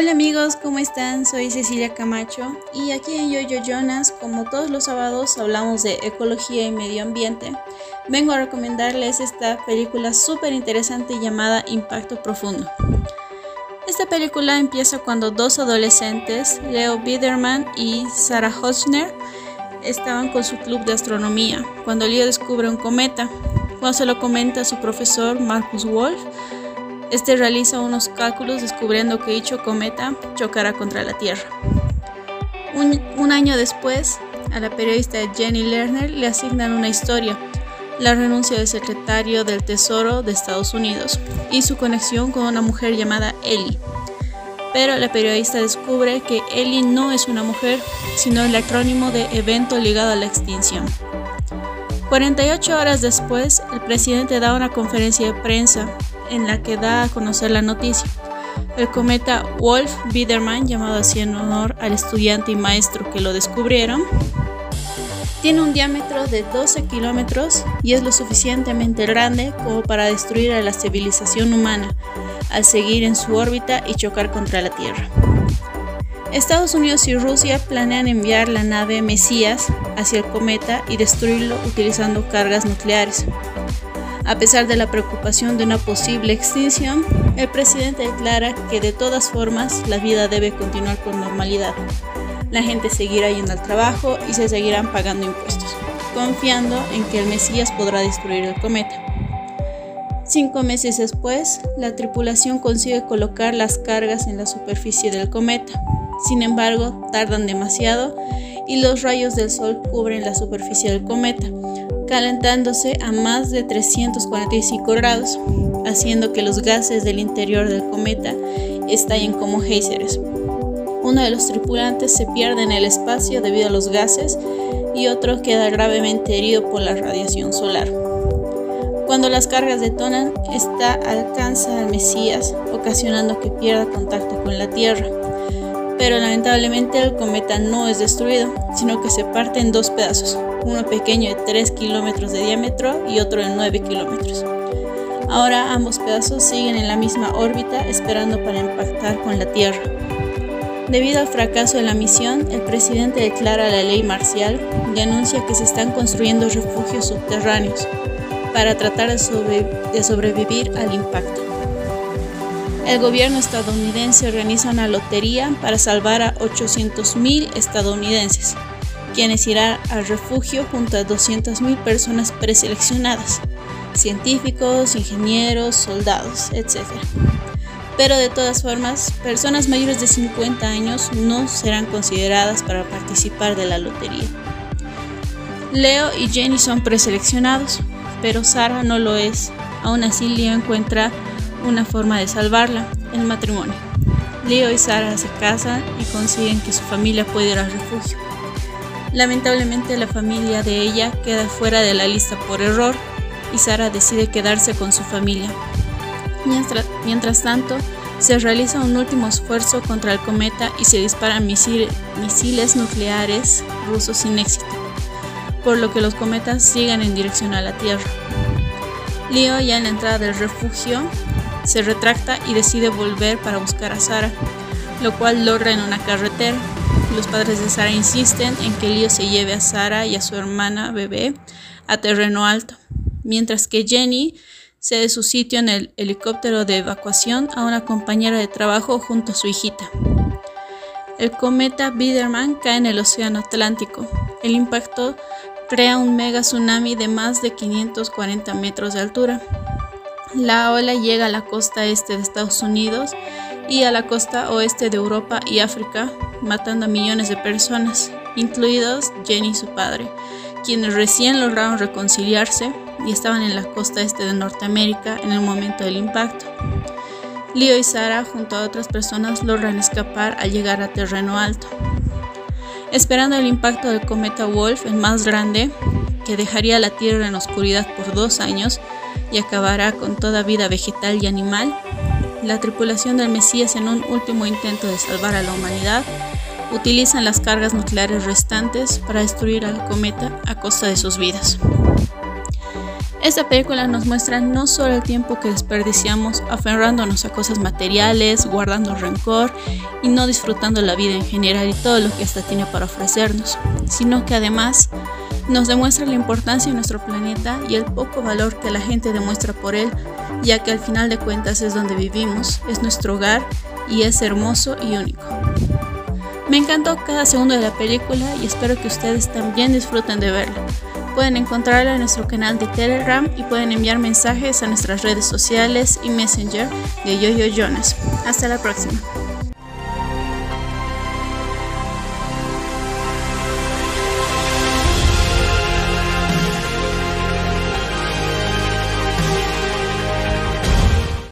Hola amigos, ¿cómo están? Soy Cecilia Camacho y aquí en Yoyo Jonas, como todos los sábados, hablamos de ecología y medio ambiente. Vengo a recomendarles esta película súper interesante llamada Impacto Profundo. Esta película empieza cuando dos adolescentes, Leo Biederman y Sarah Hochner, estaban con su club de astronomía, cuando Leo descubre un cometa. Cuando se lo comenta a su profesor Marcus Wolf, este realiza unos cálculos descubriendo que dicho cometa chocará contra la Tierra. Un, año después, a la periodista Jenny Lerner le asignan una historia, la renuncia del secretario del Tesoro de Estados Unidos y su conexión con una mujer llamada Ellie. Pero la periodista descubre que Ellie no es una mujer, sino el acrónimo de evento ligado a la extinción. 48 horas después, el presidente da una conferencia de prensa en la que da a conocer la noticia. El cometa Wolf Biederman, llamado así en honor al estudiante y maestro que lo descubrieron, tiene un diámetro de 12 kilómetros y es lo suficientemente grande como para destruir a la civilización humana al seguir en su órbita y chocar contra la Tierra. Estados Unidos y Rusia planean enviar la nave Mesías hacia el cometa y destruirlo utilizando cargas nucleares. A pesar de la preocupación de una posible extinción, el presidente declara que de todas formas la vida debe continuar con normalidad. La gente seguirá yendo al trabajo y se seguirán pagando impuestos, confiando en que el Mesías podrá destruir el cometa. Cinco meses después, la tripulación consigue colocar las cargas en la superficie del cometa. Sin embargo, tardan demasiado y los rayos del sol cubren la superficie del cometa, calentándose a más de 345 grados, haciendo que los gases del interior del cometa estallen como géiseres. Uno de los tripulantes se pierde en el espacio debido a los gases y otro queda gravemente herido por la radiación solar. Cuando las cargas detonan, esta alcanza al Mesías, ocasionando que pierda contacto con la Tierra. Pero lamentablemente el cometa no es destruido, sino que se parte en dos pedazos, uno pequeño de 3 kilómetros de diámetro y otro de 9 kilómetros. Ahora ambos pedazos siguen en la misma órbita esperando para impactar con la Tierra. Debido al fracaso de la misión, el presidente declara la ley marcial y anuncia que se están construyendo refugios subterráneos para tratar de, sobrevivir al impacto. El gobierno estadounidense organiza una lotería para salvar a 800.000 estadounidenses quienes irán al refugio junto a 200.000 personas preseleccionadas, científicos, ingenieros, soldados, etc. Pero de todas formas, personas mayores de 50 años no serán consideradas para participar de la lotería. Leo y Jenny son preseleccionados, pero Sara no lo es. Aún así, Leo encuentra una forma de salvarla, el matrimonio. Leo y Sara se casan y consiguen que su familia pueda ir al refugio. Lamentablemente la familia de ella queda fuera de la lista por error y Sara decide quedarse con su familia. Mientras, tanto, se realiza un último esfuerzo contra el cometa y se disparan misiles nucleares rusos sin éxito, por lo que los cometas siguen en dirección a la Tierra. Leo, ya en la entrada del refugio, se retracta y decide volver para buscar a Sara, lo cual logra en una carretera. Los padres de Sara insisten en que Leo se lleve a Sara y a su hermana bebé a terreno alto, mientras que Jenny cede su sitio en el helicóptero de evacuación a una compañera de trabajo junto a su hijita. El cometa Biederman cae en el Océano Atlántico. El impacto crea un mega tsunami de más de 540 metros de altura. La ola llega a la costa este de Estados Unidos y a la costa oeste de Europa y África, matando a millones de personas, incluidos Jenny y su padre, quienes recién lograron reconciliarse y estaban en la costa este de Norteamérica en el momento del impacto. Leo y Sara, junto a otras personas, logran escapar al llegar a terreno alto. Esperando el impacto del cometa Wolf, el más grande, que dejaría la Tierra en oscuridad por dos años y acabará con toda vida vegetal y animal, la tripulación del Mesías en un último intento de salvar a la humanidad utilizan las cargas nucleares restantes para destruir al cometa a costa de sus vidas. Esta película nos muestra no solo el tiempo que desperdiciamos aferrándonos a cosas materiales, guardando rencor y no disfrutando la vida en general y todo lo que ésta tiene para ofrecernos, sino que además nos demuestra la importancia de nuestro planeta y el poco valor que la gente demuestra por él, ya que al final de cuentas es donde vivimos, es nuestro hogar y es hermoso y único. Me encantó cada segundo de la película y espero que ustedes también disfruten de verla. Pueden encontrarla en nuestro canal de Telegram y pueden enviar mensajes a nuestras redes sociales y Messenger de Yoyo Jonas. Hasta la próxima.